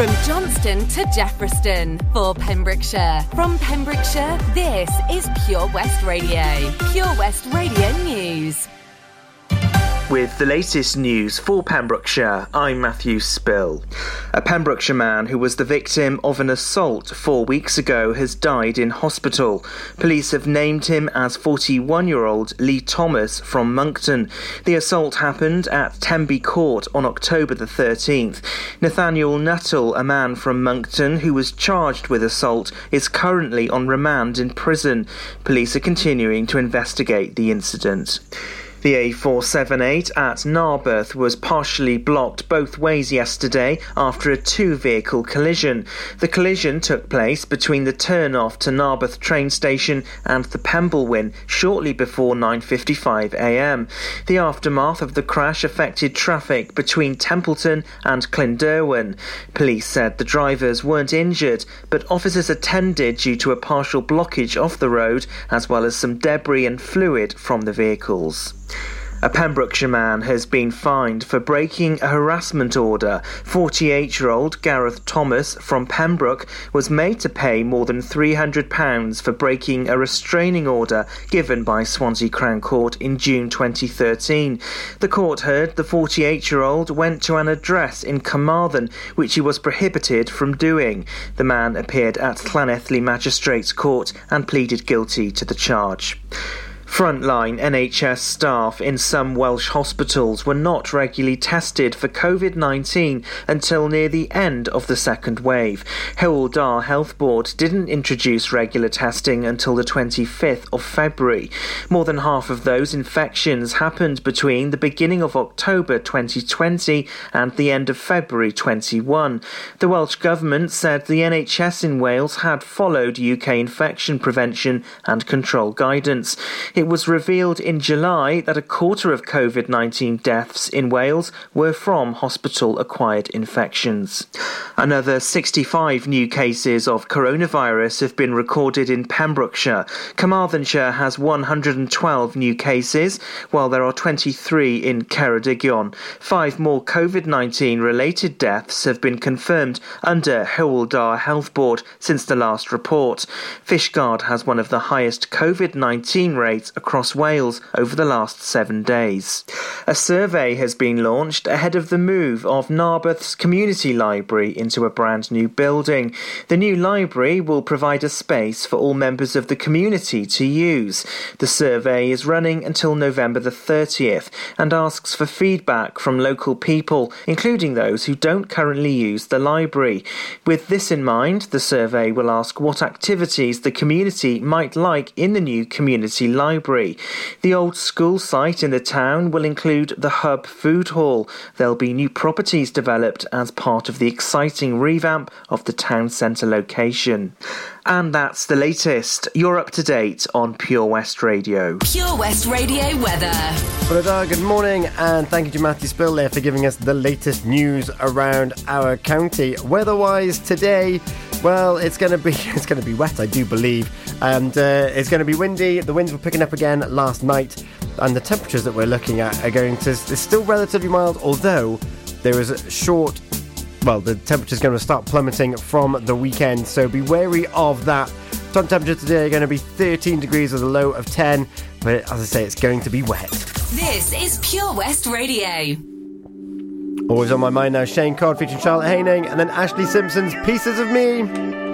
From Johnston to Jeffreyston for Pembrokeshire. From Pembrokeshire, this is Pure West Radio. Pure West Radio News. With the latest news for Pembrokeshire, I'm Matthew Spill. A Pembrokeshire man who was the victim of an assault four weeks ago has died in hospital. Police have named him as 41 year old Lee Thomas from Monkton. The assault happened at Tenby Court on October the 13th. Nathaniel Nuttall, a man from Monkton who was charged with assault, is currently on remand in prison. Police are continuing to investigate the incident. The A478 at Narberth was partially blocked both ways yesterday after a two vehicle collision. The collision took place between the turn-off to Narberth train station and the Penblewin shortly before 9.55 am. The aftermath of the crash affected traffic between Templeton and Clynderwen. Police said the drivers weren't injured, but officers attended due to a partial blockage of the road as well as some debris and fluid from the vehicles. A Pembrokeshire man has been fined for breaking a harassment order. 48 year old Gareth Thomas from Pembroke was made to pay more than £300 for breaking a restraining order given by Swansea Crown Court in June 2013. The court heard the 48 year old went to an address in Carmarthen which he was prohibited from doing. The man appeared at Llanelli Magistrates Court and pleaded guilty to the charge. Frontline NHS staff in some Welsh hospitals were not regularly tested for COVID 19 until near the end of the second wave. Hywel Dda Health Board didn't introduce regular testing until the 25th of February. More than half of those infections happened between the beginning of October 2020 and the end of February 21. The Welsh Government said the NHS in Wales had followed UK infection prevention and control guidance. It was revealed in July that a quarter of COVID 19 deaths in Wales were from hospital acquired infections. Another 65 new cases of coronavirus have been recorded in Pembrokeshire. Carmarthenshire has 112 new cases, while there are 23 in Ceredigion. Five more COVID 19 related deaths have been confirmed under Hywel Health Board since the last report. Fishguard has one of the highest COVID 19 rates across Wales over the last seven days. A survey has been launched ahead of the move of Narberth's community library into a brand new building. The new library will provide a space for all members of the community to use. The survey is running until November the 30th and asks for feedback from local people, including those who don't currently use the library. With this in mind, the survey will ask what activities the community might like in the new community library library. The old school site in the town will include the Hub Food Hall. There'll be new properties developed as part of the exciting revamp of the town centre location. And that's the latest. You're up to date on Pure West Radio. Pure West Radio weather. Well, good morning, and thank you to Matthew Spill there for giving us the latest news around our county. Weather-wise today, well, it's going to be it's going to be wet, I do believe, and uh, it's going to be windy. The winds were picking up again last night, and the temperatures that we're looking at are going to is still relatively mild, although there is a short. Well, the temperature is going to start plummeting from the weekend, so be wary of that. Top temperature today are going to be 13 degrees with a low of 10, but as I say, it's going to be wet. This is Pure West Radio. Always on my mind now, Shane Codd featuring Charlotte Haining, and then Ashlee Simpson's Pieces of Me. Then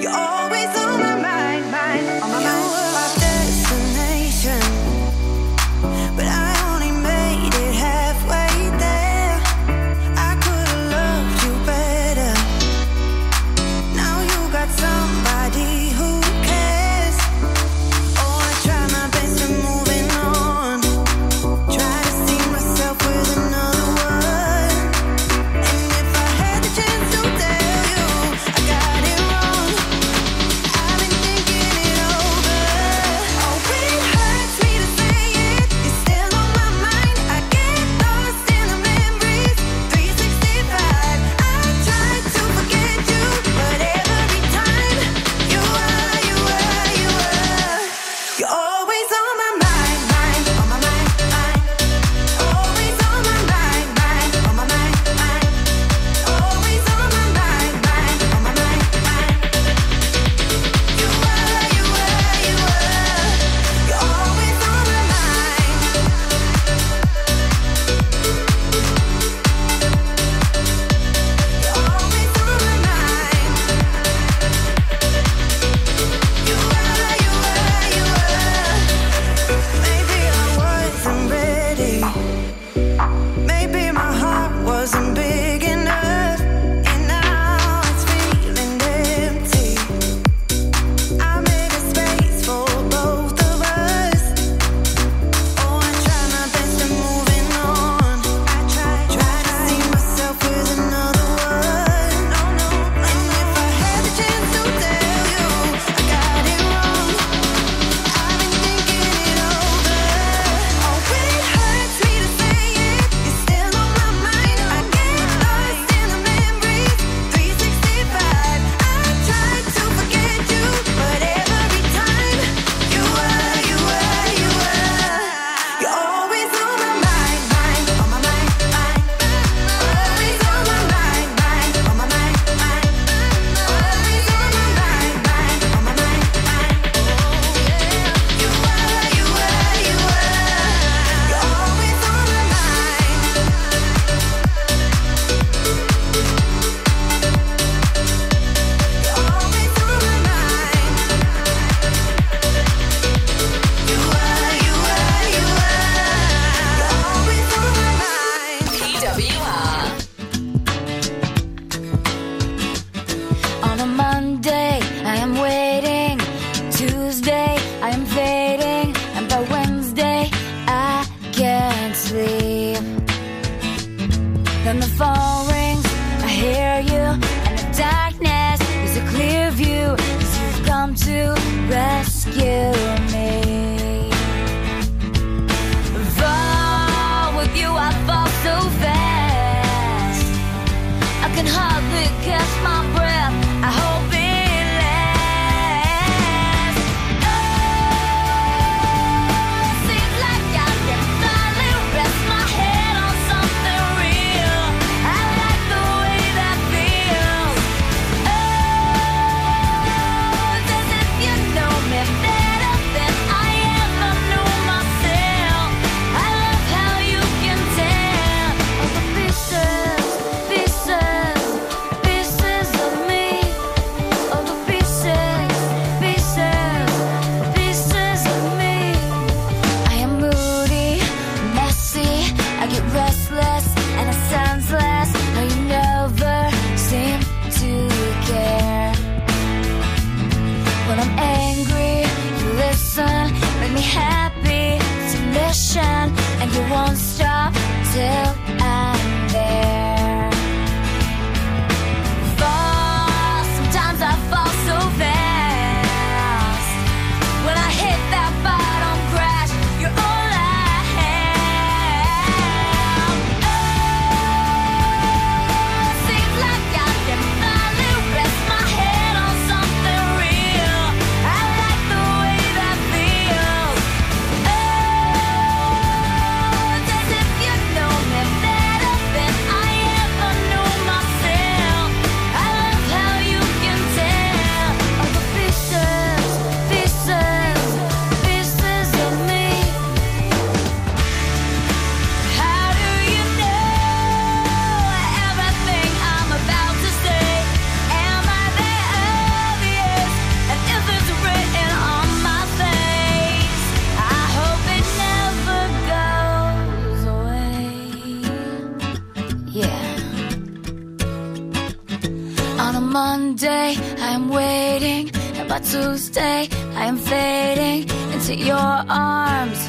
a Monday, I am waiting, and by Tuesday, I am fading into your arms.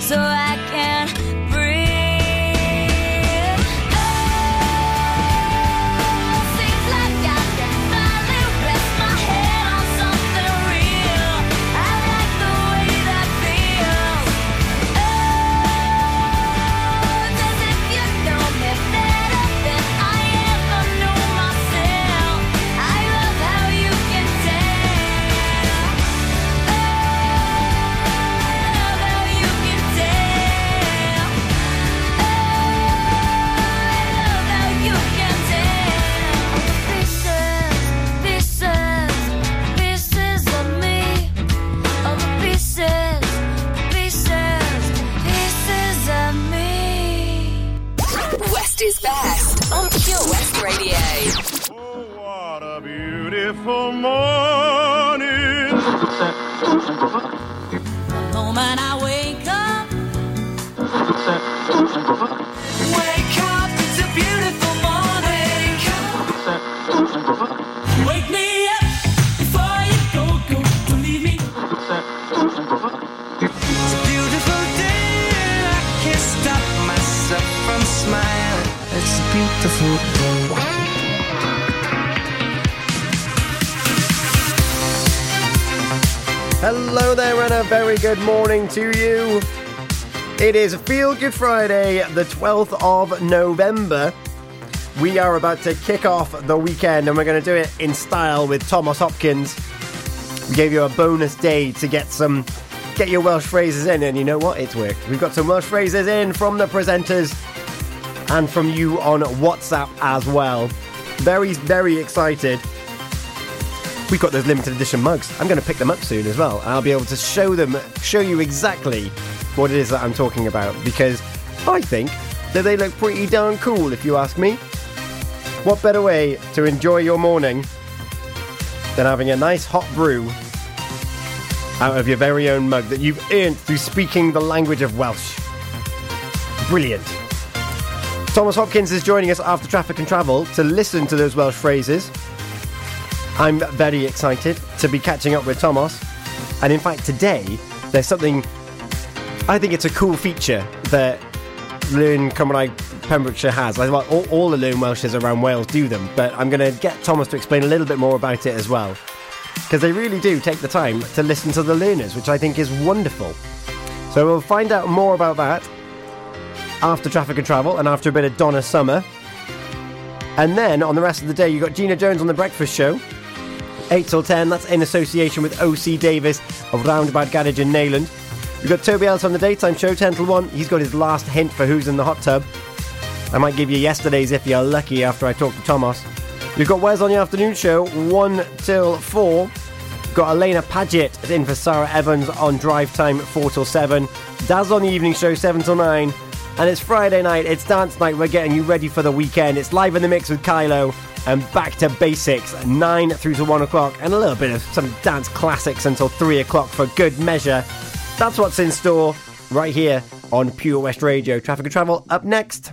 So I can is best on Pure West Radio. Oh, what a beautiful morning. The moment I wake up. Hello there, and a very good morning to you. It is Feel Good Friday, the 12th of November. We are about to kick off the weekend, and we're going to do it in style with Thomas Hopkins. We gave you a bonus day to get some, get your Welsh phrases in, and you know what? It's worked. We've got some Welsh phrases in from the presenters and from you on WhatsApp as well. Very, very excited. We've got those limited edition mugs. I'm going to pick them up soon as well. I'll be able to show them, show you exactly what it is that I'm talking about because I think that they look pretty darn cool if you ask me. What better way to enjoy your morning than having a nice hot brew out of your very own mug that you've earned through speaking the language of Welsh? Brilliant. Thomas Hopkins is joining us after traffic and travel to listen to those Welsh phrases. I'm very excited to be catching up with Thomas. And in fact, today there's something I think it's a cool feature that Learn Cymraeg Pembrokeshire has. Like, well, all, all the Learn Welshes around Wales do them, but I'm going to get Thomas to explain a little bit more about it as well. Because they really do take the time to listen to the learners, which I think is wonderful. So we'll find out more about that after traffic and travel and after a bit of Donna Summer. And then on the rest of the day, you've got Gina Jones on the breakfast show. 8 till 10, that's in association with OC Davis of Roundabout Garage in Neyland. We've got Toby Ellis on the daytime show, 10 till 1. He's got his last hint for who's in the hot tub. I might give you yesterday's if you're lucky after I talk to Thomas. We've got Wes on the afternoon show, 1 till 4. We've got Elena Paget in for Sarah Evans on drive time, 4 till 7. Daz on the evening show, 7 till 9. And it's Friday night, it's dance night, we're getting you ready for the weekend. It's live in the mix with Kylo and back to basics, 9 through to 1 o'clock, and a little bit of some dance classics until 3 o'clock for good measure. That's what's in store right here on Pure West Radio. Traffic and travel up next.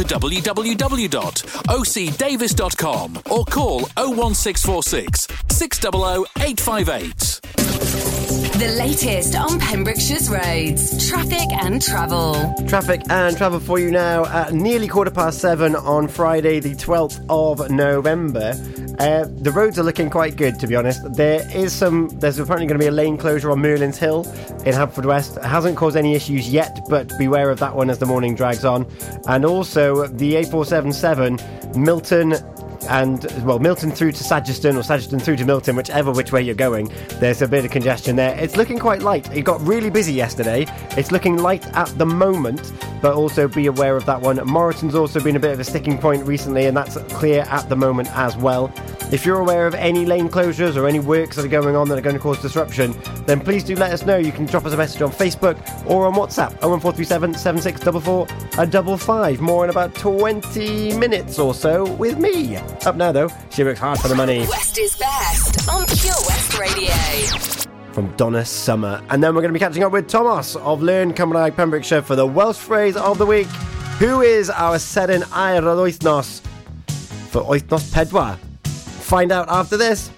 www.ocdavis.com or call 01646 600 858. The latest on Pembrokeshire's roads, traffic and travel. Traffic and travel for you now at nearly quarter past seven on Friday, the 12th of November. Uh, the roads are looking quite good, to be honest. There is some, there's apparently going to be a lane closure on Merlin's Hill in Haverfordwest. It hasn't caused any issues yet, but beware of that one as the morning drags on. And also the A477 Milton and well, Milton through to Sageston or Sageston through to Milton, whichever which way you're going, there's a bit of congestion there. It's looking quite light. It got really busy yesterday. It's looking light at the moment, but also be aware of that one. Moreton's also been a bit of a sticking point recently, and that's clear at the moment as well. If you're aware of any lane closures or any works that are going on that are going to cause disruption, then please do let us know. You can drop us a message on Facebook or on WhatsApp 01437 7644 five. More in about 20 minutes or so with me. Up now, though, she works hard for the money West is best on Pure West Radio. from Donna Summer. And then we're going to be catching up with Thomas of Learn Cymraeg Pembrokeshire for the Welsh phrase of the week. Who is our air yr wythnos for wythnos pedwar? Find out after this.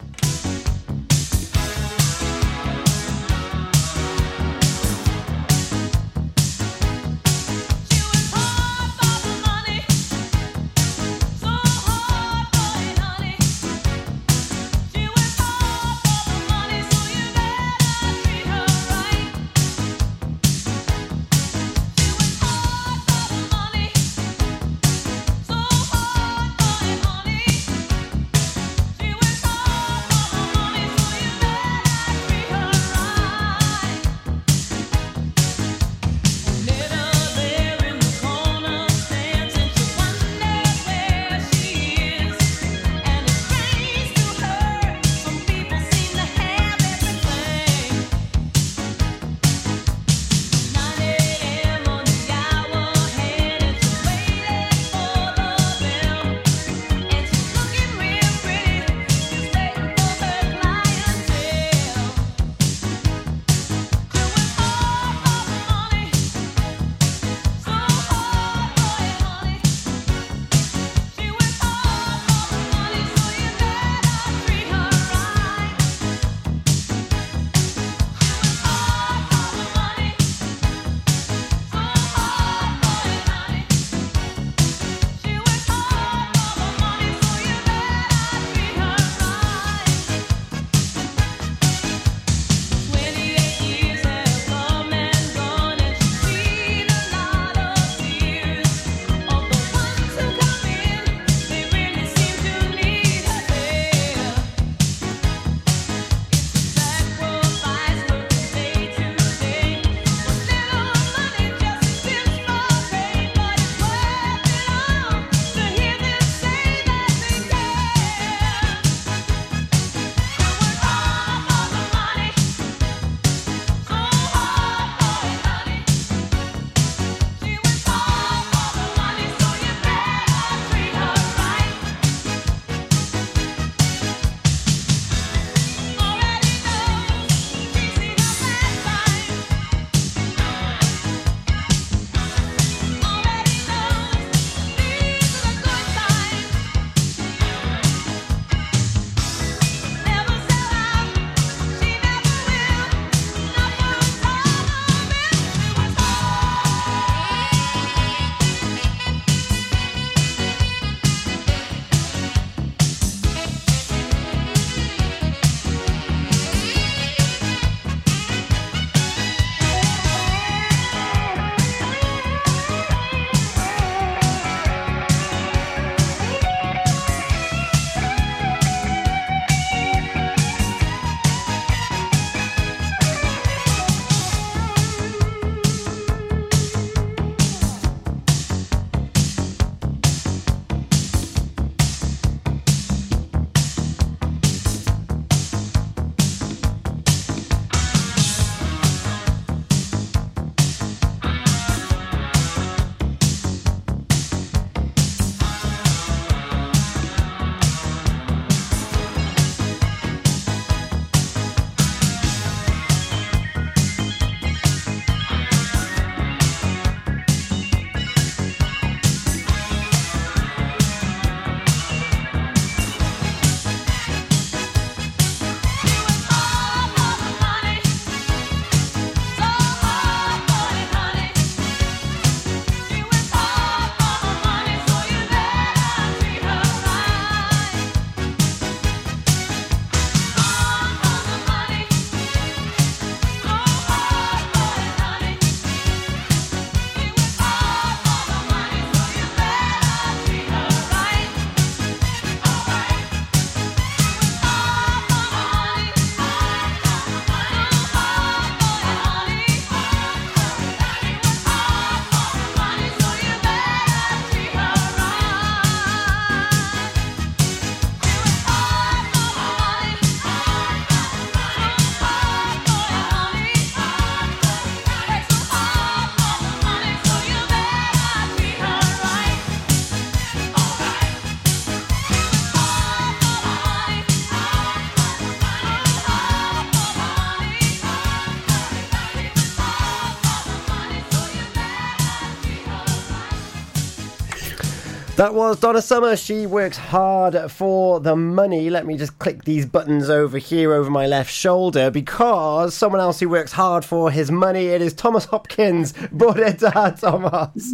That was Donna Summer. She works hard for the money. Let me just click these buttons over here over my left shoulder because someone else who works hard for his money, it is Thomas Hopkins. Bore da, Thomas.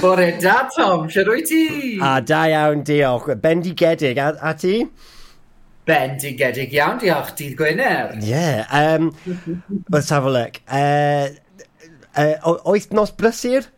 Bore da, Tom. Siwr wyt ti? A da iawn, diolch. Bendigedig. A, a ti? Bendigedig iawn, diolch. Dydd Gwener. Yeah. Um, let's have a look. Uh, uh, o- wythnos brysur?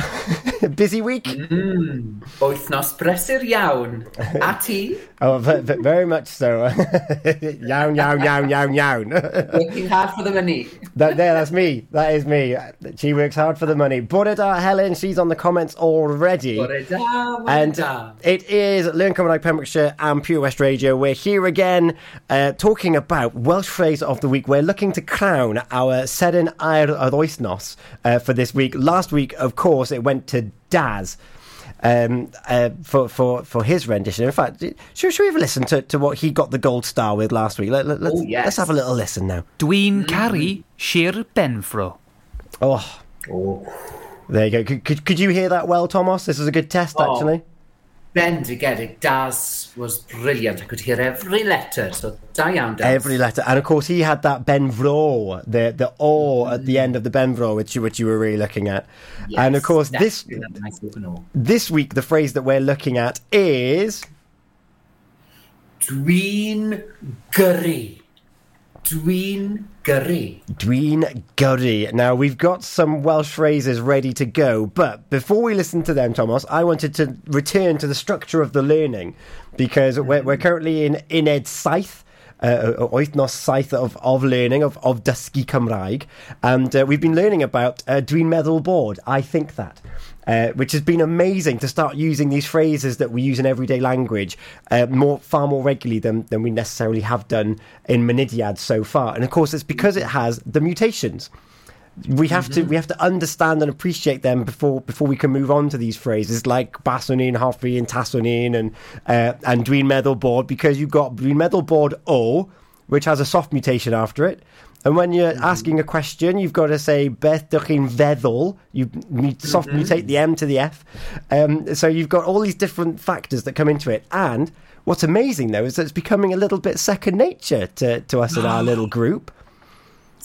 Busy week? Wythnos brysur iawn. A ti? Oh, very much so. yawn, yawn, yawn, yawn, yawn. Working hard for the money. That, there, that's me. That is me. She works hard for the money. Boreda Helen, she's on the comments already. And it is Learn Pembrokeshire and Pure West Radio. We're here again uh, talking about Welsh phrase of the week. We're looking to crown our Seren yr Wythnos uh, for this week. Last week, of course, it went to Daz. Um, uh, for, for, for his rendition. In fact, should, should we have a listen to, to what he got the gold star with last week? Let, let, let's, Oh, yes. let's have a little listen now. Dwi'n caru Sir Benfro. Oh, Oh. there you go. Could, could, could you hear that well, Thomas? This is a good test, Oh. actually. Bendigedig. Daz was brilliant. I could hear every letter. So da iawn, Daz. Every letter, and of course he had that Benfro, the the O at the end of the Benfro, which you which you were really looking at, and of course this nice this week the phrase that we're looking at is Dwi'n gyrru. Dwi'n gyrru. Dwi'n gyrru. Now we've got some Welsh phrases ready to go, but before we listen to them, Thomas, I wanted to return to the structure of the learning because we're, we're currently in Uned Saith. Uh, wythnos saith of, of learning, of, of dysgu Cymraeg. And uh, we've been learning about uh, Dwi'n meddwl bod, I think that. Uh, which has been amazing to start using these phrases that we use in everyday language uh, more far more regularly than, than we necessarily have done in Mynediad so far. And of course, it's because it has the mutations we have to we have to understand and appreciate them before before we can move on to these phrases like basonin, hoffi, and tasonin, and uh, and meddwl bod because you've got dwi'n meddwl bod o, which has a soft mutation after it. And when you're asking a question, you've got to say beth dych chi'n feddwl. You soft mutate the M to the F. Um, so you've got all these different factors that come into it. And what's amazing though is that it's becoming a little bit second nature to, to us in our little group.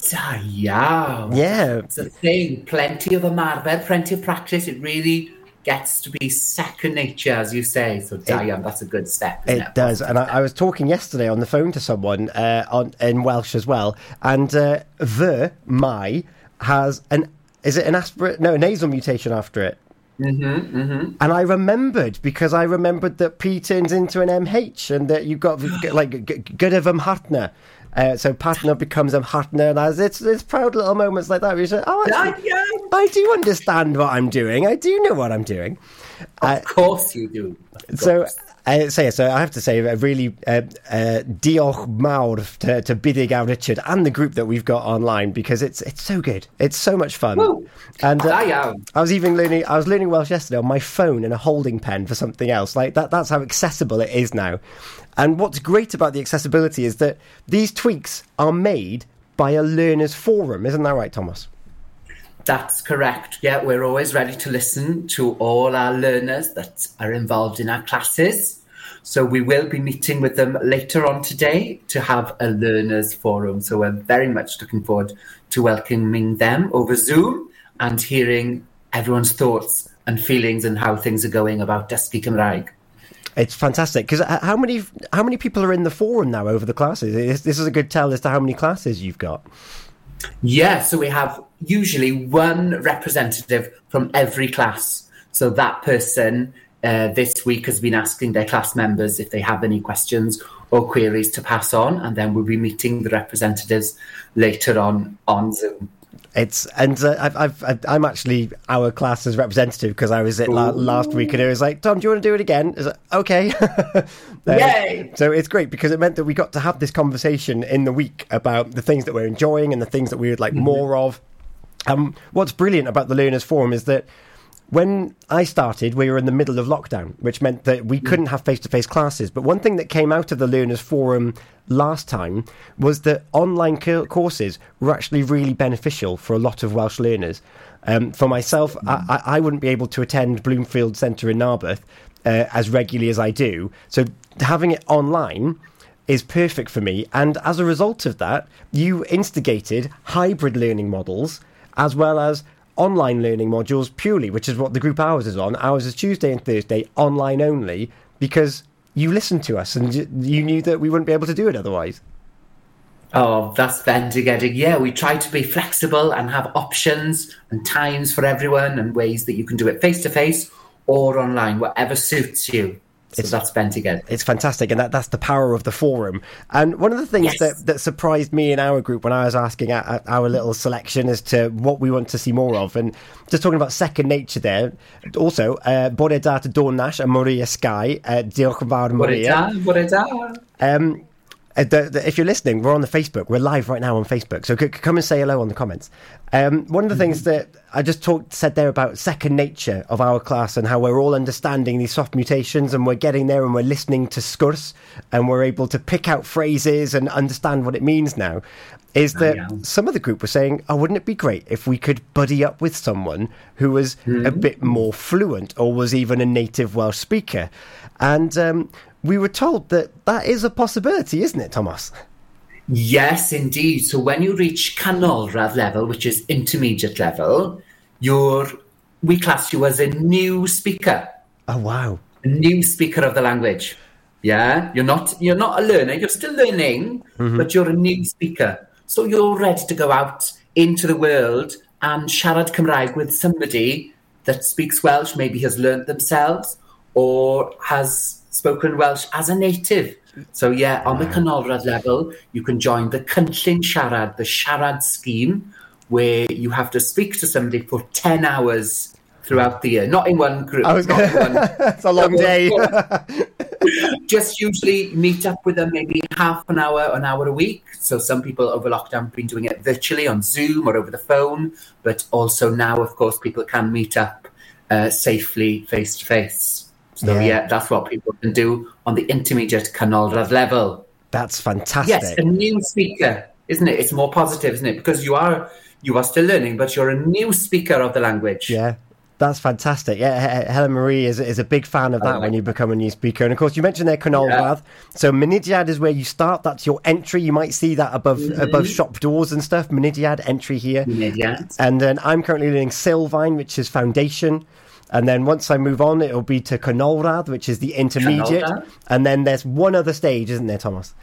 Da iawn. Yeah, It's a thing. Plenty of ymarfer, plenty of practice. It really gets to be second nature, as you say. So da iawn, that's a good step. It, It does, and I, I was talking yesterday on the phone to someone uh, on in Welsh as well, and uh, the my has an is it an aspirate? No, a nasal mutation after it. Mm-hmm, mm-hmm. And I remembered because I remembered that P turns into an MH, and that you've got like g- g- good of partner. Uh, so partner becomes a partner, and as it's it's proud little moments like that. Where you say, "Oh, actually. I do understand what I'm doing. I do know what I'm doing." Uh, Of course you do. So, uh, so, yeah, so I have to say, a really uh, uh, mawr to, to Bidig Al Richard and the group that we've got online because it's it's so good. It's so much fun. Woo. And Da iawn. I was even learning. I was learning Welsh yesterday on my phone in a holding pen for something else. Like that. That's how accessible it is now. And what's great about the accessibility is that these tweaks are made by a learners forum. Isn't that right, Thomas? That's correct. Yeah, we're always ready to listen to all our learners that are involved in our classes. So we will be meeting with them later on today to have a learners forum. So we're very much looking forward to welcoming them over Zoom and hearing everyone's thoughts and feelings and how things are going about Dysgu Cymraeg. It's fantastic because uh, how many how many people are in the forum now over the classes? This, this is a good tell as to how many classes you've got. Yeah, so we have usually one representative from every class. So that person uh, this week has been asking their class members if they have any questions or queries to pass on, and then we'll be meeting the representatives later on on Zoom. It's and uh, I've, I've, I'm actually our class's representative because I was at la- last week and it was like Tom, do you want to do it again? Like, okay. Yay! So it's great because it meant that we got to have this conversation in the week about the things that we're enjoying and the things that we would like more of. Um, what's brilliant about the Learners Forum is that when I started, we were in the middle of lockdown, which meant that we couldn't have face to face classes. But one thing that came out of the Learners Forum last time was that online co- courses were actually really beneficial for a lot of Welsh learners. Um, for myself, I, I I wouldn't be able to attend Bloomfield Centre in Narberth uh, as regularly as I do. So having it online is perfect for me. And as a result of that, you instigated hybrid learning models as well as online learning modules purely, which is what the group hours is on. Ours is Tuesday and Thursday, online only, because you listened to us and you knew that we wouldn't be able to do it otherwise. Oh, that's Bendigedig. Yeah, we try to be flexible and have options and times for everyone and ways that you can do it face to face or online, whatever suits you. So that's Bendigedig. It's fantastic, and that, that's the power of the forum. And one of the things Yes. that, that surprised me in our group when I was asking our, our- our little selection as to what we want to see more of, and just talking about second nature there. Also, uh, Bore da to Nash and Maria Sky. Uh, diolch yn fawr, Maria. What a da. Um, uh, the, the, if you're listening, we're on the Facebook. We're live right now on Facebook, so c- come and say hello on the comments. Um, one of the things that I just talked said there about second nature of our class and how we're all understanding these soft mutations and we're getting there and we're listening to scurs and we're able to pick out phrases and understand what it means now. Is that yeah. some of the group were saying, "Oh, wouldn't it be great if we could buddy up with someone who was a bit more fluent or was even a native Welsh speaker?" And um, we were told that that is a possibility, isn't it, Thomas? Yes, indeed. So when you reach canolradd level, which is intermediate level, you're we class you as a new speaker, Oh wow! a new speaker of the language. Yeah, you're not you're not a learner. You're still learning, mm-hmm. but you're a new speaker. So you're ready to go out into the world and siarad Cymraeg with somebody that speaks Welsh, maybe has learnt themselves or has spoken Welsh as a native. So yeah, on the canolradd level, you can join the cynllun Siarad, the Siarad scheme, where you have to speak to somebody for 10 hours throughout the year. Not in one group. I was not one- It's a long day. just usually meet up with them maybe half an hour, an hour a week. So some people over lockdown have been doing it virtually on Zoom or over the phone, but also now, of course, people can meet up uh, safely face to face. So Yeah. yeah. that's what people can do on the intermediate canolradd level. That's fantastic. Yes, a new speaker, isn't it? It's more positive, isn't it? Because you are you are still learning, but you're a new speaker of the language. Yeah, that's fantastic. Yeah, Helen Marie is, is a big fan of that like when you become a new speaker. And of course, you mentioned there Canol Yeah. So Mynediad is where you start. That's your entry. You might see that above Mm-hmm. above shop doors and stuff. Mynediad entry here. Mynediad. And then I'm currently learning Sylfaen, which is foundation. And then once I move on, it'll be to Canolradd, which is the intermediate. And then there's one other stage, isn't there, Thomas?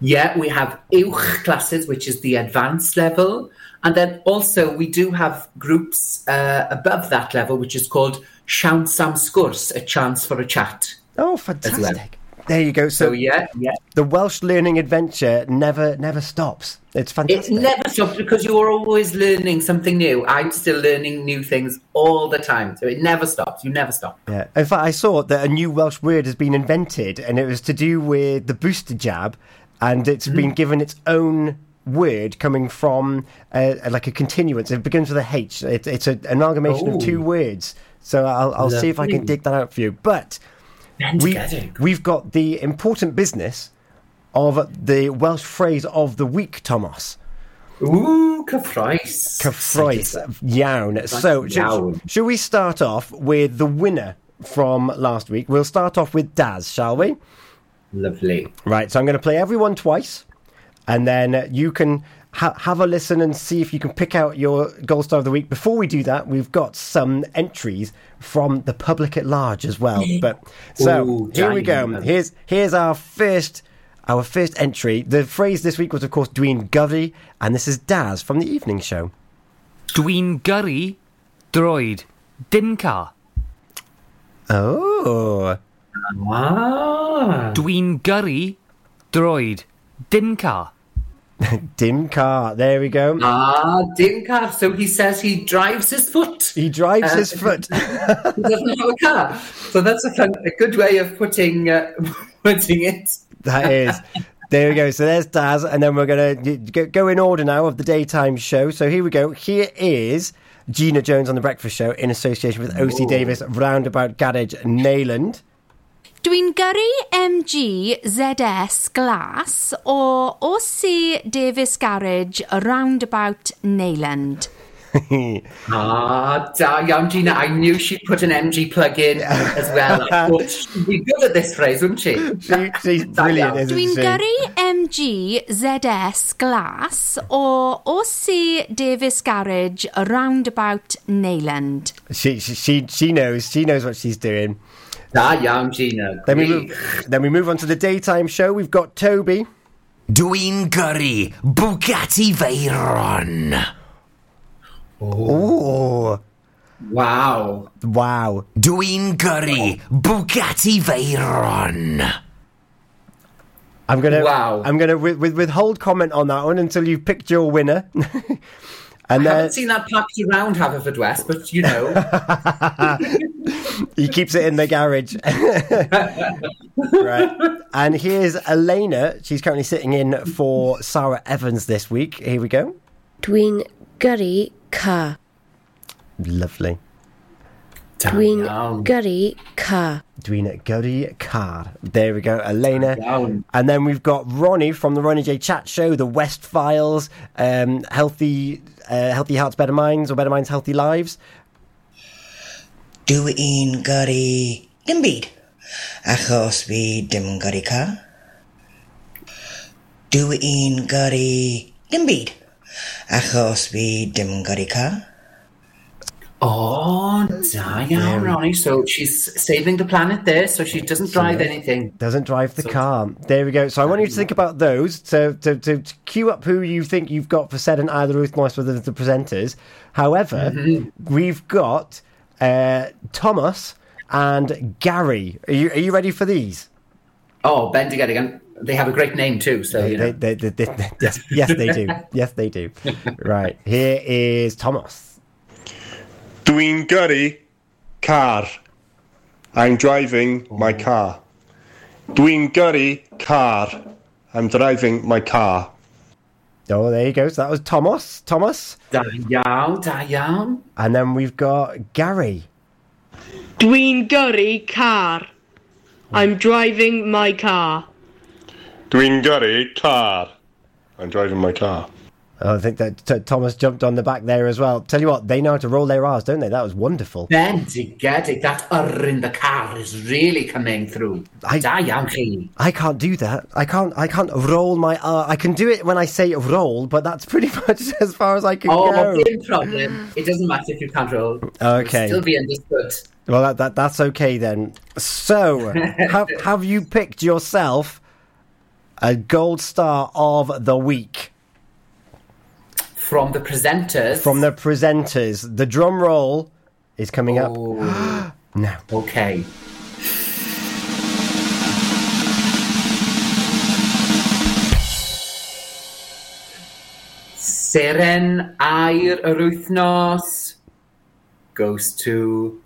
Yeah, we have uwch classes, which is the advanced level. And then also we do have groups uh, above that level, which is called Siawns Sam Sgwrs, a chance for a chat. Oh, fantastic. There you go. So, So yeah, yeah. the Welsh learning adventure never never stops. It's fantastic. It never stops because you're always learning something new. I'm still learning new things all the time. So it never stops. You never stop. Yeah. In fact, I saw that a new Welsh word has been invented, and it was to do with the booster jab, and it's Mm-hmm. been given its own word coming from uh, like a continuance. It begins with a H. It, it's an amalgamation of Oh. two words. So I'll, I'll see if I can dig that out for you. But we, we've got the important business of the Welsh phrase of the week, Thomas. Ooh, cyffroes. Cyffroes. Iawn. So, should, should we start off with the winner from last week? We'll start off with Daz, shall we? Lovely. Right, so I'm going to play everyone twice, and then you can ha- have a listen and see if you can pick out your gold star of the week. Before we do that, we've got some entries from the public at large as well. But so Ooh, here we go. Here's here's our first our first entry. The phrase this week was, of course, Dwi'n gyrru, and this is Daz from the evening show. Dwi'n gyrru, droid dim car. Oh, Ah. Dwi'n gyrru droid dim dim car. There we go. Ah, dim car. So he says he drives his foot. He drives Uh, his foot. He doesn't have a car. So that's a, fun, a good way of putting uh, putting it. That is. There we go. So there's Daz, and then we're going to go in order now of the daytime show. So here we go. Here is Gina Jones on the Breakfast Show in association with OC Davis Roundabout Garage Neyland. Dwi'n gyrru MG ZS Glass o OC Davis Garage Roundabout Neyland. Ah, da iawn, Gina. I knew she'd put an MG plug in as well. I thought she'd be good at this phrase, wouldn't she? She, she's brilliant, isn't Dwi'n she? gyrru MG ZS Glass o OC Davis Garage Roundabout Neyland. She, she, she, she knows. She knows what she's doing. Da iawn, Gina. Then we move. Then we move on to the daytime show. We've got Toby. Dwi'n gyrru Bugatti Veyron. Oh, Wow. wow! Dwi'n gyrru Bugatti Veyron. I'm gonna. Wow. I'm gonna with, with, withhold comment on that one until you've picked your winner. and I then haven't seen that packed around Haverfordwest, but you know. he keeps it in the garage. right. And here's Elena. She's currently sitting in for Sarah Evans this week. Here we go. Dwi'n gyrru car. Lovely. Da Dwi'n iawn. gyrru car. Dwena Gurry Card. There we go, Elena. Down. And then we've got Ronnie from the Ronnie J Chat Show, the West Files, um, Healthy uh, Healthy Hearts, Better Minds, or Better Minds, Healthy Lives. Dwi'n gyrru dim byd, achos fi dim gyrru car. Dwi'n gyrru dim byd, achos fi dim gyrru car. Oh, Ronnie. So she's saving the planet there, so she doesn't drive anything. Doesn't drive the car. There we go. So I want you to think about those to, to, to, queue up who you think you've got for said and either Ruth Moss with the, the presenters. However, we've got uh, Thomas and Gary. Are you, are you ready for these? Oh, Bendigedig. again. they have a great name too, so, you know. They, they, they, they- yes, yes, they do. Yes, they do. Right. Here is Thomas. Dwi'n gyrru car. I'm driving my oh. car. Dwi'n gyrru car. I'm driving my car. Oh, there you go. So that was Thomas. Thomas. Da iawn, da iawn. And then we've got Gary. Dwi'n gyrru car. I'm driving my car. Dwi'n gyrru car. I'm driving my car. Oh, I think that t- Thomas jumped on the back there as well. Tell you what, they know how to roll their R's, don't they? That was wonderful. Bendigedig. That R in the car is really coming through. I- Da iawn chi. I can't do that. I can't. I can't roll my R. I can do it when I say roll, but that's pretty much as far as I can go. Oh, go. no problem. It doesn't matter if you can't roll. Okay. It'll still be understood. Well, that, that that's okay then. So, have have you picked yourself a gold star of the week From the presenters. from the presenters? The drum roll is coming up Oh, now. okay. Seren air yr wythnos goes to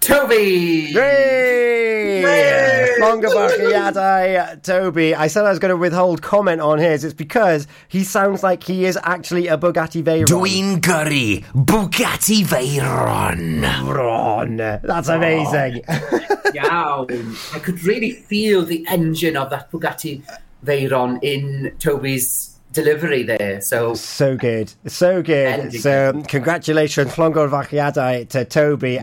Toby. Hey! Longer Bachiadai, Toby. I said I was going to withhold comment on his. It's because he sounds like he is actually a Bugatti Veyron. Dwi'n gyrru Bugatti Veyron. Ron. That's amazing. Oh, Iawn. I could really feel the engine of that Bugatti Veyron in Toby's delivery there. So So good, so good. So congratulations, Flongor Vachiadai to Toby.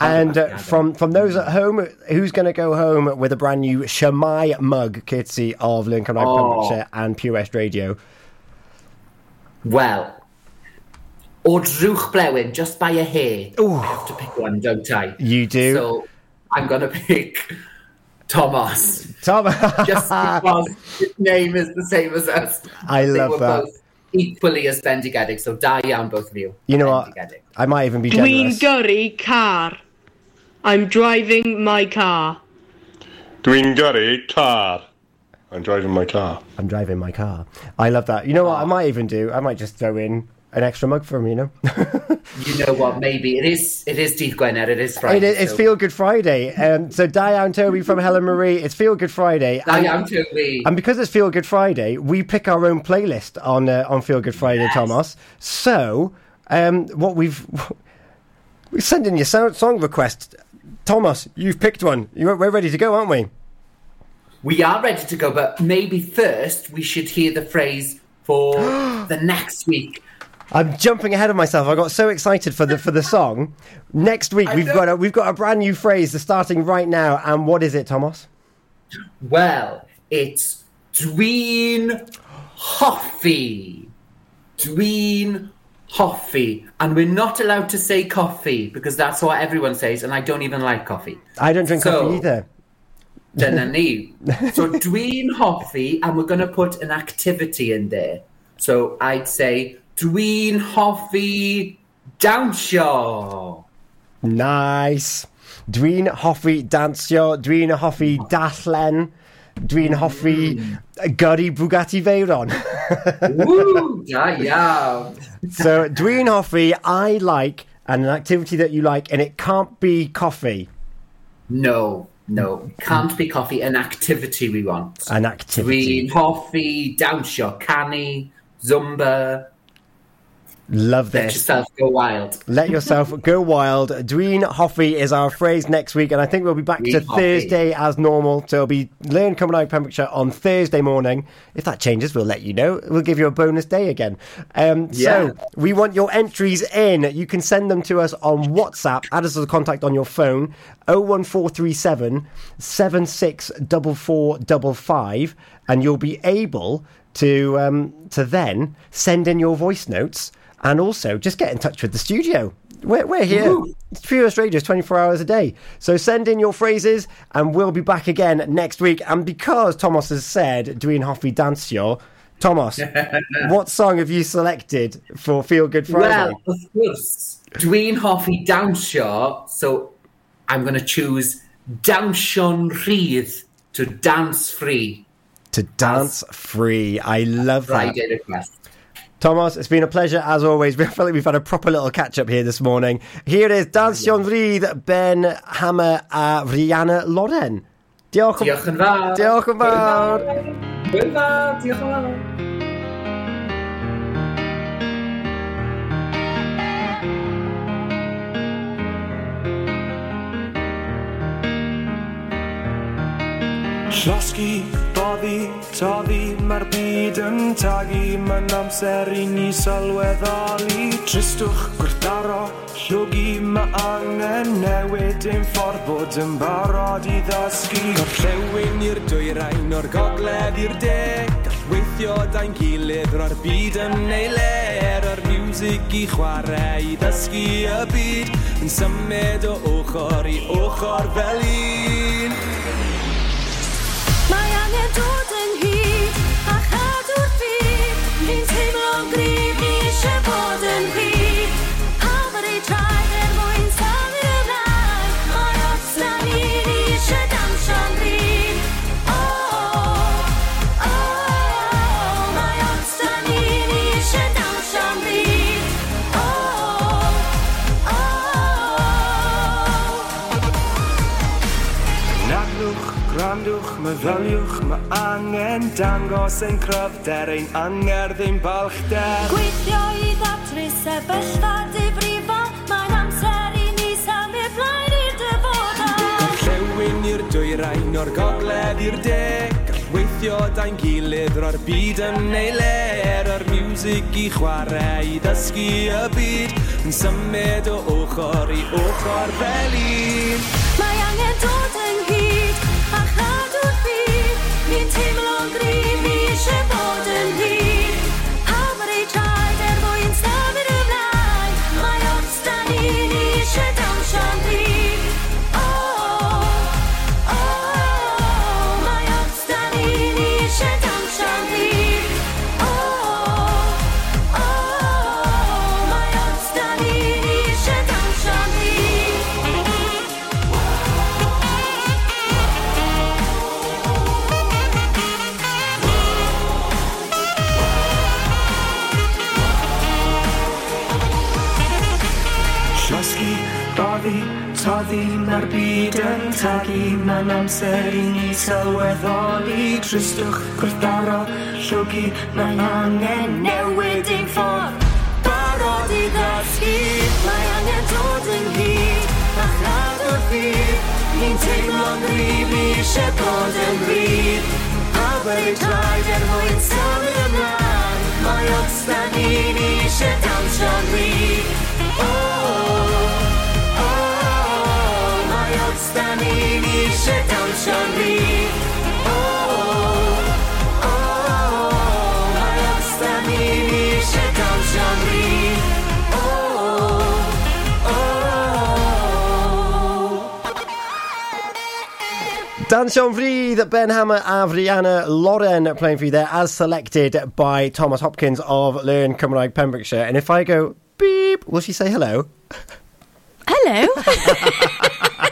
and uh, from from those at home, who's going to go home with a brand new Shamai mug, courtesy of Lincoln Ride Oh. And Pure West Radio? Well, o drwch blewyn, just by a hair. I have to pick one, don't I? You do. So I'm going to pick Thomas. Thomas. Just because his name is the same as us. I They love were that. both equally as bendigedig, so da iawn both of you. you know what? Bendigedig. I might even be Dwi'n generous. gyrru car. I'm driving my car. Dwi'n gyrru car. I'm driving my car. I'm driving my car. I love that. You know what? I might even do. I might just throw in an extra mug for him. You know. You know what? Maybe it is. It is Deeth Gwener. It is Friday. It, it's so- Feel Good Friday. Um, so Diane Toby from Helen Marie. It's Feel Good Friday. Da And- Toby. And because it's Feel Good Friday, we pick our own playlist on uh, on Feel Good Friday, Thomas. So um, what we've we send in your sound, song request. Thomas, you've picked one. You, we're ready to go, aren't we? We are ready to go, but maybe first we should hear the phrase for the next week. I'm jumping ahead of myself. I got so excited for the for the song. Next week I we've got a, we've got a brand new phrase that's starting right now. And what is it, Thomas? Well, it's Dwi'n hoffi. Dwi'n hoffi. And we're not allowed to say coffee because that's what everyone says, and I don't even like coffee. I don't drink So- coffee either. Dyna ni. So Dwi'n hoffi, and we're going to put an activity in there. So I'd say dwi'n hoffi dawnsio. Nice. Dwi'n hoffi dansio, dwi'n hoffi dallen, dwi'n hoffi gyrru Bugatti Veyron. Woo, iawn. so dwi'n hoffi, I like, and an activity that you like, and it can't be coffee. No, no, can't be coffee. An activity we want. An activity. Dwi'n hoffi dawnsio, canu, zumba. Love this. Let yourself go wild. Let yourself go wild. Dwi'n hoffi is our phrase next week, and I think we'll be back to Dwi'n hoffi. Thursday as normal. So it'll be Learn Coming Out of Pembrokeshire on Thursday morning. If that changes, we'll let you know. We'll give you a bonus day again. Um, Yeah. So we want your entries in. You can send them to us on WhatsApp. Add us as a contact on your phone 01437 764455, and you'll be able to um, to then send in your voice notes and also just get in touch with the studio. We're, we're here. It's Pure West Radio, 24 hours a day. So send in your phrases and we'll be back again next week. And because Thomas has said, Dwi'n hoffi dawnsio, Thomas, what song have you selected for Feel Good Friday? Well, of course. Dwi'n hoffi dawnsio, so I'm going to choose Dawnsio'n Rhydd to dance free. to dance free. I love that. Friday request. Thomas, it's been a pleasure as always. We feel like we've had a proper little catch up here this morning. Here is Dawnsio Rhydd, Ben Hammer a Rihanna Loren. Diolch, yn- Diolch yn fawr. Diolch yn fawr, diolch yn fawr. Llosgi, boddi, toddi, mae'r byd yn tagu. Mae'n amser i ni sylweddoli. Tristwch, gwrthdaro, llwgi Mae angen newid ein ffordd bod yn barod i ddysgu. Gorllewin i'r dwyrain o'r gogledd i'r de Gall weithio da'n gilydd ro'r byd yn ei ler O'r music i chwarae i ddysgu y byd Yn symud o ochr i ochr fel un. Mae angen Ddaliwch mae angen dangos ein cryfder ein angerdd ein balchder Gweithio i ddatru sefyllfa difrifo Mae'n amser i ni symud blaen i'r dyfodol. Gorllewin i'r dwyrain o'r gogledd i'r de Gall weithio da'n gilydd ro'r byd yn ei ler O'r music i chwarae i ddysgu y byd Yn symud o ochr i ochr fel un. Mae angen dod yn Dwi'n teimlo'n gryf, ni eisiau bod yn hir. ddim mae'r byd yn tagu Mae'n amser i ni sylweddoli Tristwch gwrthdaro llwgi, Mae'n angen newid ein ffordd Barod i ddysgu. Mae angen dod yn hyd, A chrad o'r fydd Ni'n teimlo'n gryf Ni eisiau bod yn gryf A wedi draed er mwyn sylwi ymlaen Mae os da ni Ni eisiau dawnsio'n gryf Oh, oh, oh. O, o, o Dawnsio'n Rhydd, Ben Hammer, and Brianna Lauren playing for you there, as selected by Thomas Hopkins of Learn Cymraeg Pembrokeshire. And if I go beep, will she say hello? Hello.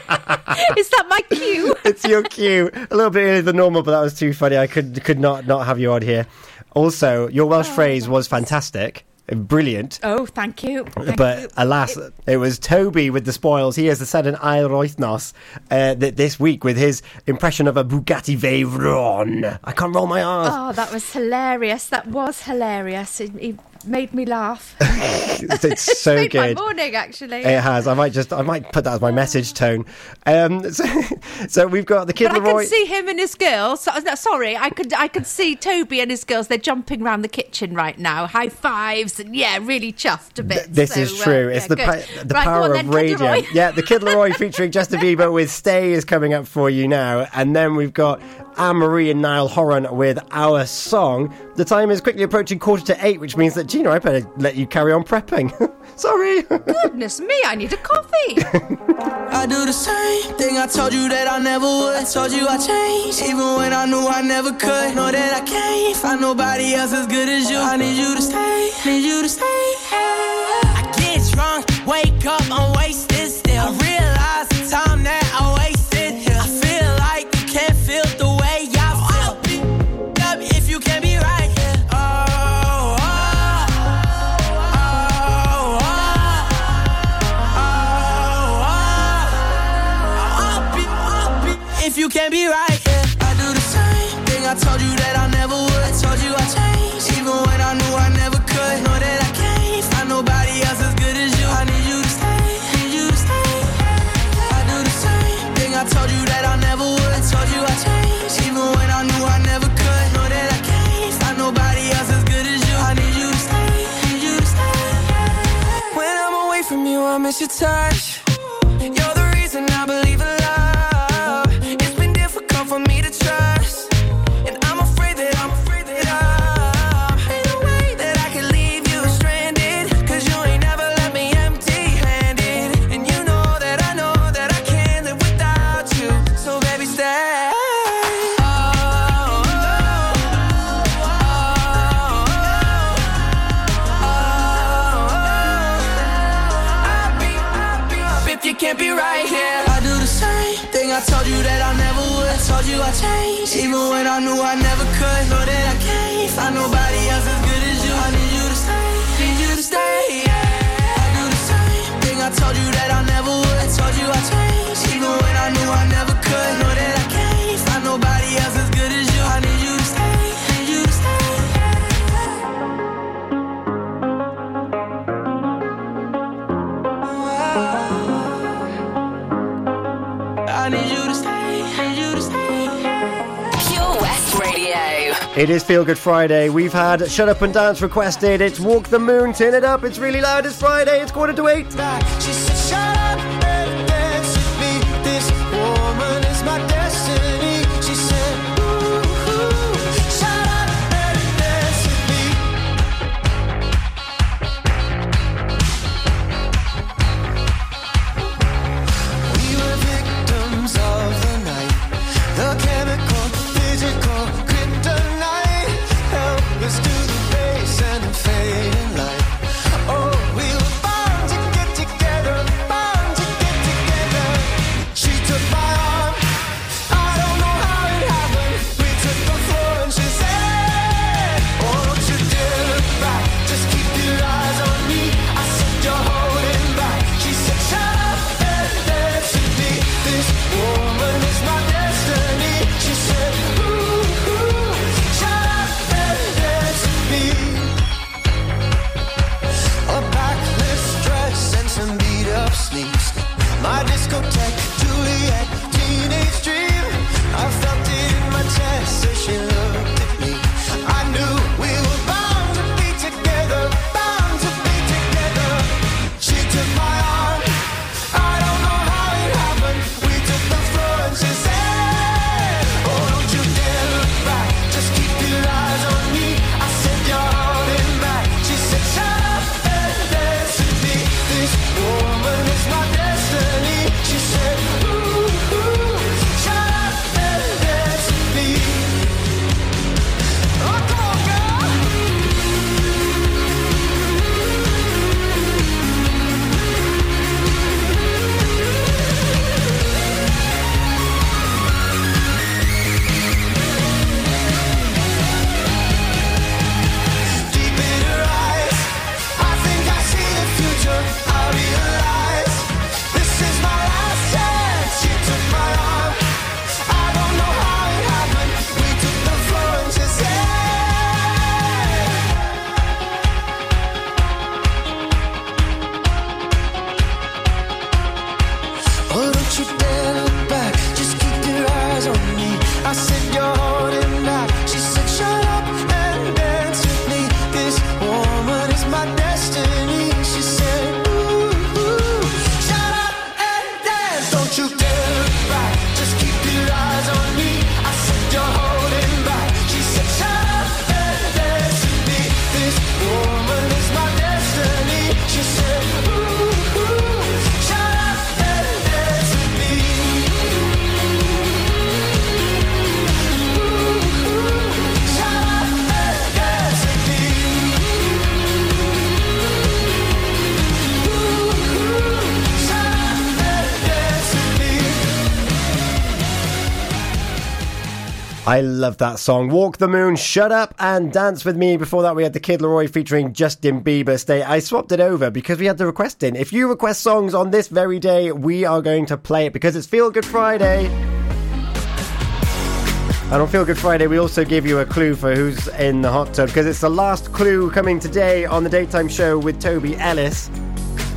Is that my cue? it's your cue. A little bit earlier than normal, but that was too funny. I could could not not have you on here. Also, your Welsh phrase was fantastic, brilliant. Oh, thank you. Thank but you. alas, it was Toby with the spoils. He has said an ail roithnos uh, th- this week with his impression of a Bugatti Veyron. I can't roll my R's. Oh, that was hilarious. That was hilarious. It, it made me laugh. it's so made good. my morning, actually. It has. I might just. I might put that as my message tone. Um, so, so we've got the Kid But I can see him and his girls. So, no, sorry, I could I could see Toby and his girls. They're jumping around the kitchen right now, high fives, and yeah, really chuffed a bit. This So, is uh, true. yeah, it's the pa- the Right, power of radio. Yeah, the Kid LAROI featuring Justin Bieber with "Stay" is coming up for you now, and then we've got Anne Marie and Niall Horan with "Our Song." The time is quickly approaching quarter to eight, which means that Gina, I better let you carry on prepping. Sorry. Goodness me, I need a coffee. I do the same thing I told you that I never would. I told you I changed, even when I knew I never could. Know that I can't find nobody else as good as you. I need you to stay, need you to stay. I get drunk, wake up, I'm wasted still. Your touch. It is Feel Good Friday. We've had Shut Up and Dance requested. It's Walk the Moon, Turn It Up. It's really loud. It's Friday. It's quarter to eight. I love that song. Walk the Moon, Shut Up and Dance With Me. Before that, we had the Kid LAROI featuring Justin Bieber. Stay. I swapped it over because we had the request in. If you request songs on this very day, we are going to play it because it's Feel Good Friday. And on Feel Good Friday, we also give you a clue for who's in the hot tub because it's the last clue coming today on the daytime show with Toby Ellis.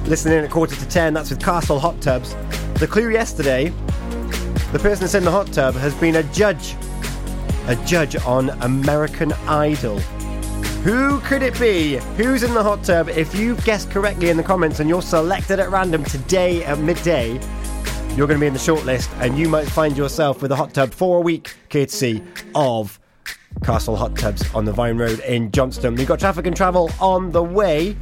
Listening at quarter to ten, that's with Castle Hot Tubs. The clue yesterday the person that's in the hot tub has been a judge. A judge on American Idol. Who could it be? Who's in the hot tub? If you've guessed correctly in the comments and you're selected at random today at midday, you're going to be in the shortlist and you might find yourself with a hot tub for a week, courtesy of Castle Hot Tubs on the Vine Road in Johnston. We've got traffic and travel on the way.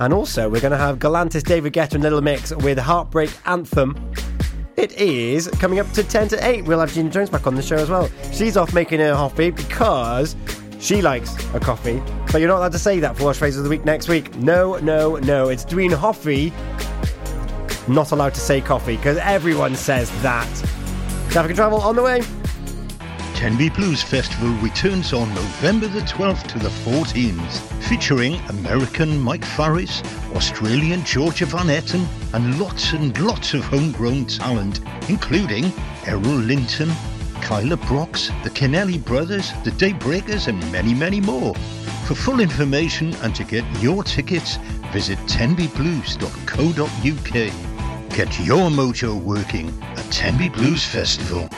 And also, we're going to have Galantis David Guetta and Little Mix with Heartbreak Anthem. It is coming up to 10 to 8. We'll have Gina Jones back on the show as well. She's off making her coffee because she likes a coffee. But you're not allowed to say that for Wash Phrase of the Week next week. No, no, no. It's Dwi'n hoffi. Not allowed to say coffee because everyone says that. Traffic and travel on the way. Tenby Blues Festival returns on November the 12th to the 14th, featuring American Mike Farris, Australian Georgia Van Etten, and lots and lots of homegrown talent, including Errol Linton, Kyla Brox, the Kennelly Brothers, the Daybreakers, and many, many more. For full information and to get your tickets, visit tenbyblues.co.uk. Get your mojo working at Tenby Blues Festival.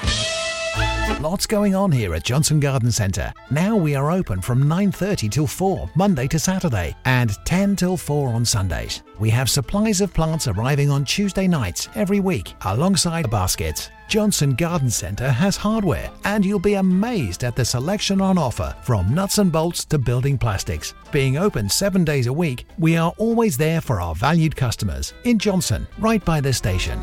Lots going on here at Johnston Garden Centre. Now we are open from 9:30 till 4 Monday to Saturday and 10 till 4 on Sundays. We have supplies of plants arriving on Tuesday nights every week alongside baskets. Johnston Garden Centre has hardware and you'll be amazed at the selection on offer from nuts and bolts to building plastics. Being open 7 days a week, we are always there for our valued customers in Johnston, right by the station.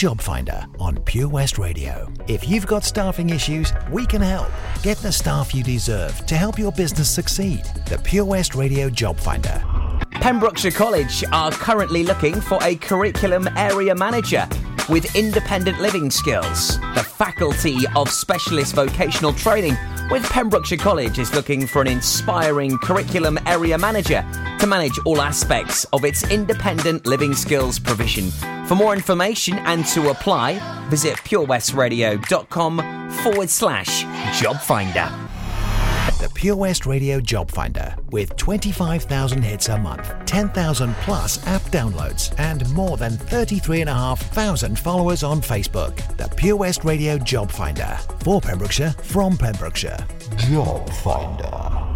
Job Finder on Pure West Radio. If you've got staffing issues, we can help. Get the staff you deserve to help your business succeed. The Pure West Radio Job Finder. Pembrokeshire College are currently looking for a curriculum area manager with independent living skills. The Faculty of Specialist Vocational Training with Pembrokeshire College is looking for an inspiring curriculum area manager to manage all aspects of its independent living skills provision. For more information and to apply, visit purewestradio.com forward slash job finder. The Pure West Radio Job Finder with 25,000 hits a month, 10,000 plus app downloads, and more than 33,500 followers on Facebook. The Pure West Radio Job Finder for Pembrokeshire from Pembrokeshire. Job Finder.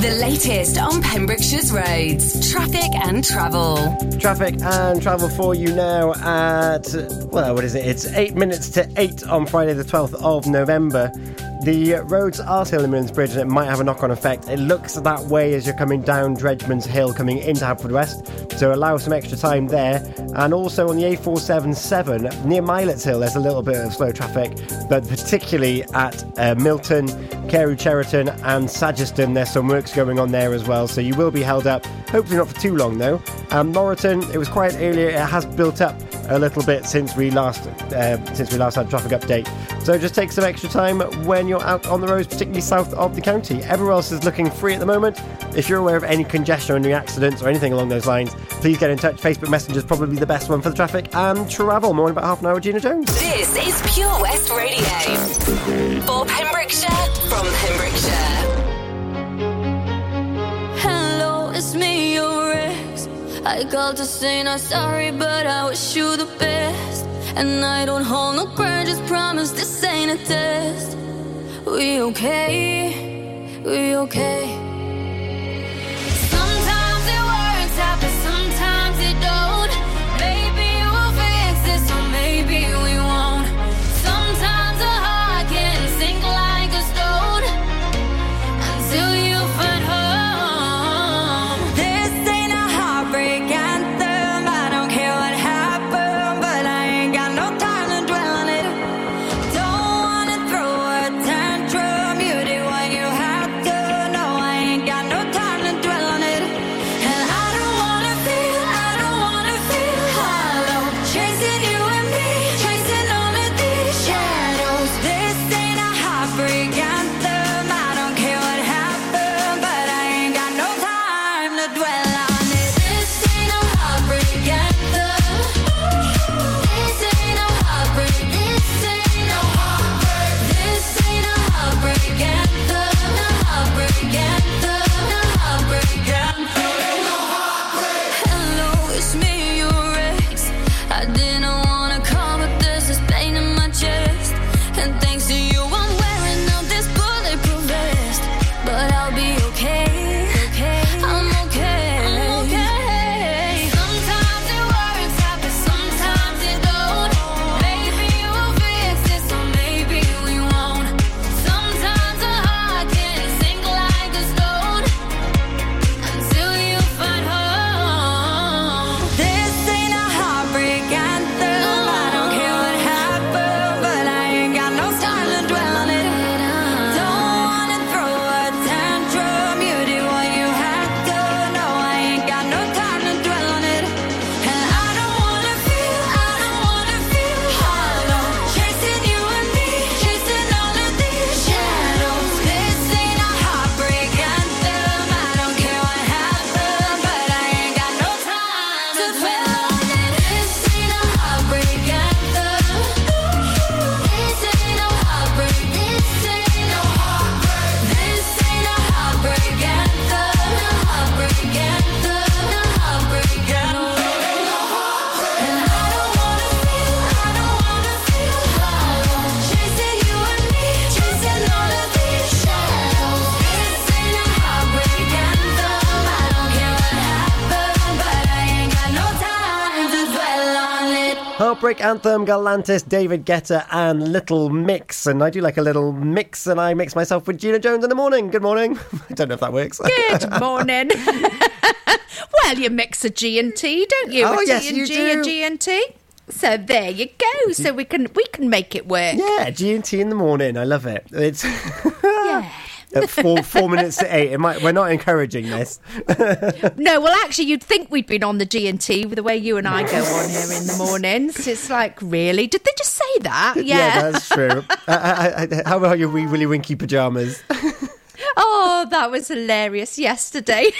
The latest on Pembrokeshire's roads, traffic and travel. Traffic and travel for you now at, well, what is it? It's eight minutes to eight on Friday, the 12th of November. The roads are still in Mills Bridge and it might have a knock on effect. It looks that way as you're coming down Dredgeman's Hill coming into Haverfordwest, so allow some extra time there. And also on the A477 near Milet's Hill, there's a little bit of slow traffic, but particularly at uh, Milton, Carew, Cheriton, and Sageston, there's some works going on there as well, so you will be held up. Hopefully not for too long though. Um, Moreton, it was quiet earlier, it has built up a little bit since we last uh, since we last had a traffic update. So just take some extra time when you're out on the roads, particularly south of the county. Everywhere else is looking free at the moment. If you're aware of any congestion or any accidents or anything along those lines, please get in touch. Facebook Messenger is probably the best one for the traffic and travel. More in about half an hour with Gina Jones. This is Pure West Radio. For Pembrokeshire, from Pembrokeshire. Hello, it's me, your ex. I called to say not sorry, but I wish you the best. And I don't hold no grudges, promise this ain't a test. We okay? We okay? Anthem, Galantis, David Guetta, and Little Mix. And I do like a little mix, and I mix myself with Gina Jones in the morning. Good morning. I don't know if that works. Good morning. well, you mix a G and T, don't you? Oh, a yes, G and you G, do. a G and T. So there you go. So we can we can make it work. Yeah, G and T in the morning. I love it. It's at four four minutes to eight. It might. We're not encouraging this. No, well, actually, you'd think we'd been on the G and T with the way you and I go on here in the mornings. It's like, really? Did they just say that? Yeah. that's true. Uh, uh, uh, how about your wee Willy Winky pajamas? Oh, that was hilarious yesterday.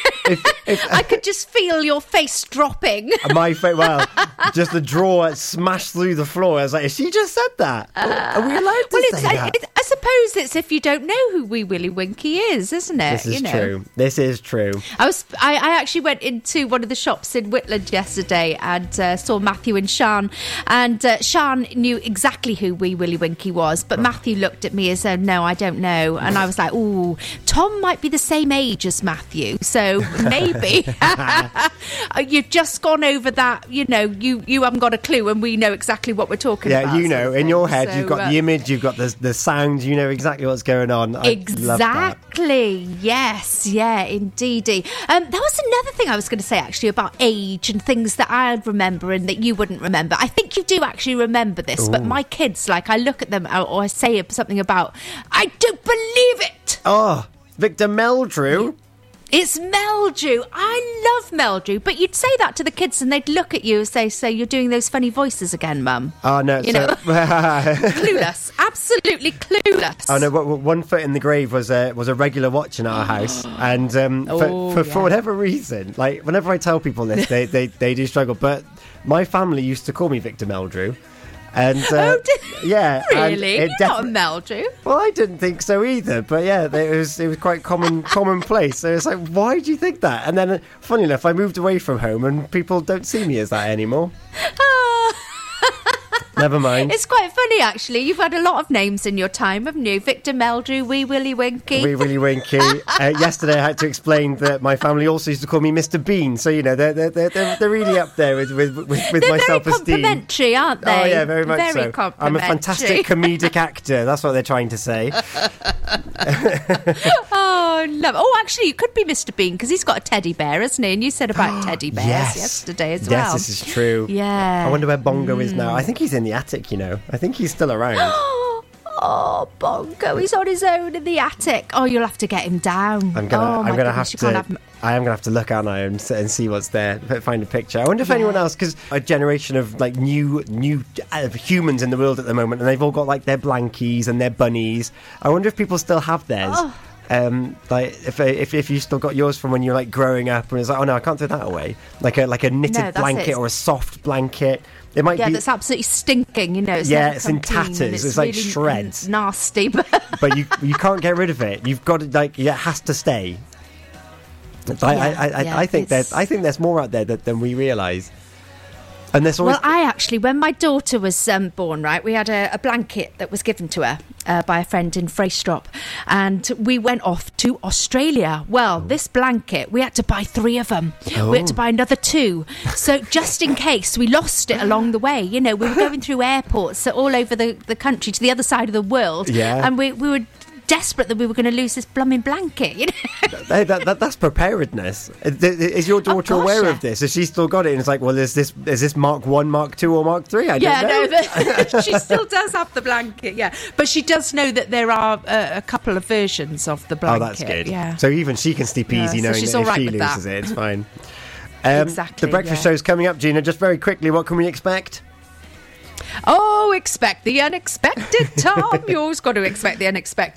I could just feel your face dropping. My fa- well, just the drawer smashed through the floor. I was like, "Has she just said that? Are we allowed to well, say it's, I, that?" I suppose it's if you don't know who Wee Willie Winky is, isn't it? this is you know. true. This is true. I was. I, I actually went into one of the shops in Whitland yesterday and uh, saw Matthew and Sean, and uh, Sean knew exactly who Wee Willie Winky was, but Matthew looked at me as though, "No, I don't know," and I was like, "Ooh, Tom might be the same age as Matthew, so maybe you've just gone over that. You know, you you haven't got a clue, and we know exactly what we're talking Yeah, about." Yeah, you know, in your head, So, you've got uh, the image, you've got the the sound, you know exactly what's going on. I love that. Exactly. Yes. Yeah. Indeedy. Um, that was another thing I was going to say actually about age and things that I'd remember and that you wouldn't remember. I think you do actually remember this, but my kids, like, I look at them or or I say something about, I don't believe it. Oh, Victor Meldrew. It's Meldrew. I love Meldrew, but you'd say that to the kids and they'd look at you as they say, You're doing those funny voices again, Mum. Oh no! You so, know. clueless. Absolutely clueless. Oh no! One foot in the grave was a was a regular watch in our house, and um, for, Oh, for, for yeah. whatever reason, like whenever I tell people this, they, they, they do struggle. But my family used to call me Victor Meldrew, and uh, Oh, did- yeah, and Really? it You're not a defi- Meldrew. Well, I didn't think so either, but yeah, it was it was quite common commonplace. So it's like, why do you think that? And then, uh, funny enough, I moved away from home, and people don't see me as that anymore. Never mind. It's quite funny, actually. You've had a lot of names in your time, haven't you? Victor Meldrew, Wee Willie Winky. Wee Willie Winky. Uh, yesterday, I had to explain that my family also used to call me Mr. Bean. So you know, they're they're they're, they're, really up there with with, with, with They're my very self-esteem. complimentary, aren't they? Oh yeah, very much Very so. I'm a fantastic comedic actor. That's what they're trying to say. oh, love. Oh, actually, it could be Mr. Bean because he's got a teddy bear, hasn't he? And you said about teddy bears yes. yesterday as yes, well. Yes, this is true. Yeah. I wonder where Bongo is now. I think he's in the attic. You know, I think he's still around. Oh, Bongo, he's on his own in the attic. Oh, you'll have to get him down. I'm gonna, oh, I'm gonna have goodness, you to. have him- I am gonna have to look out now and, and see what's there. Find a picture. I wonder if anyone else, because a generation of like new new uh, humans in the world at the moment, and they've all got like their blankies and their bunnies. I wonder if people still have theirs. Oh. Um, like if, if if you still got yours from when you're like growing up, and it's like, oh no, I can't throw that away. Like a like a knitted No, blanket it. or a soft blanket. It might yeah, be, that's absolutely stinking. You know, it's Yeah, it's in tatters. It's like really shreds. Nasty, but but you you can't get rid of it. You've got it like yeah, it has to stay. I, I, I, I- yeah, I think there's I think there's more out there that, than we realise. And there's always Well, I actually, when my daughter was um, born, right, we had a, a blanket that was given to her uh, by a friend in Freystrop, and we went off to Australia. Well, this blanket, we had to buy three of them. We had to Oh. buy another two. So, just in case we lost it along the way, you know, we were going through airports all over the, the country to the other side of the world, Yeah. and we, we were desperate that we were going to lose this blooming blanket, you know. hey, that, that, that's preparedness. Is- Is your daughter gosh, aware yeah. of this? Has she still got it? And it's like, well, is this is this Mark One, Mark Two, or Mark Three? I yeah, don't know. no, the, she still does have the blanket. Yeah, but she does know that there are uh, a couple of versions of the blanket. oh, that's good. Yeah. So even she can sleep easy so knowing she's that if right she loses that. it, it's fine. Um, Exactly, The breakfast yeah. show's coming up, Gina. Just very quickly, what can we expect? Oh, expect the unexpected, Tom. you always got to expect the unexpected.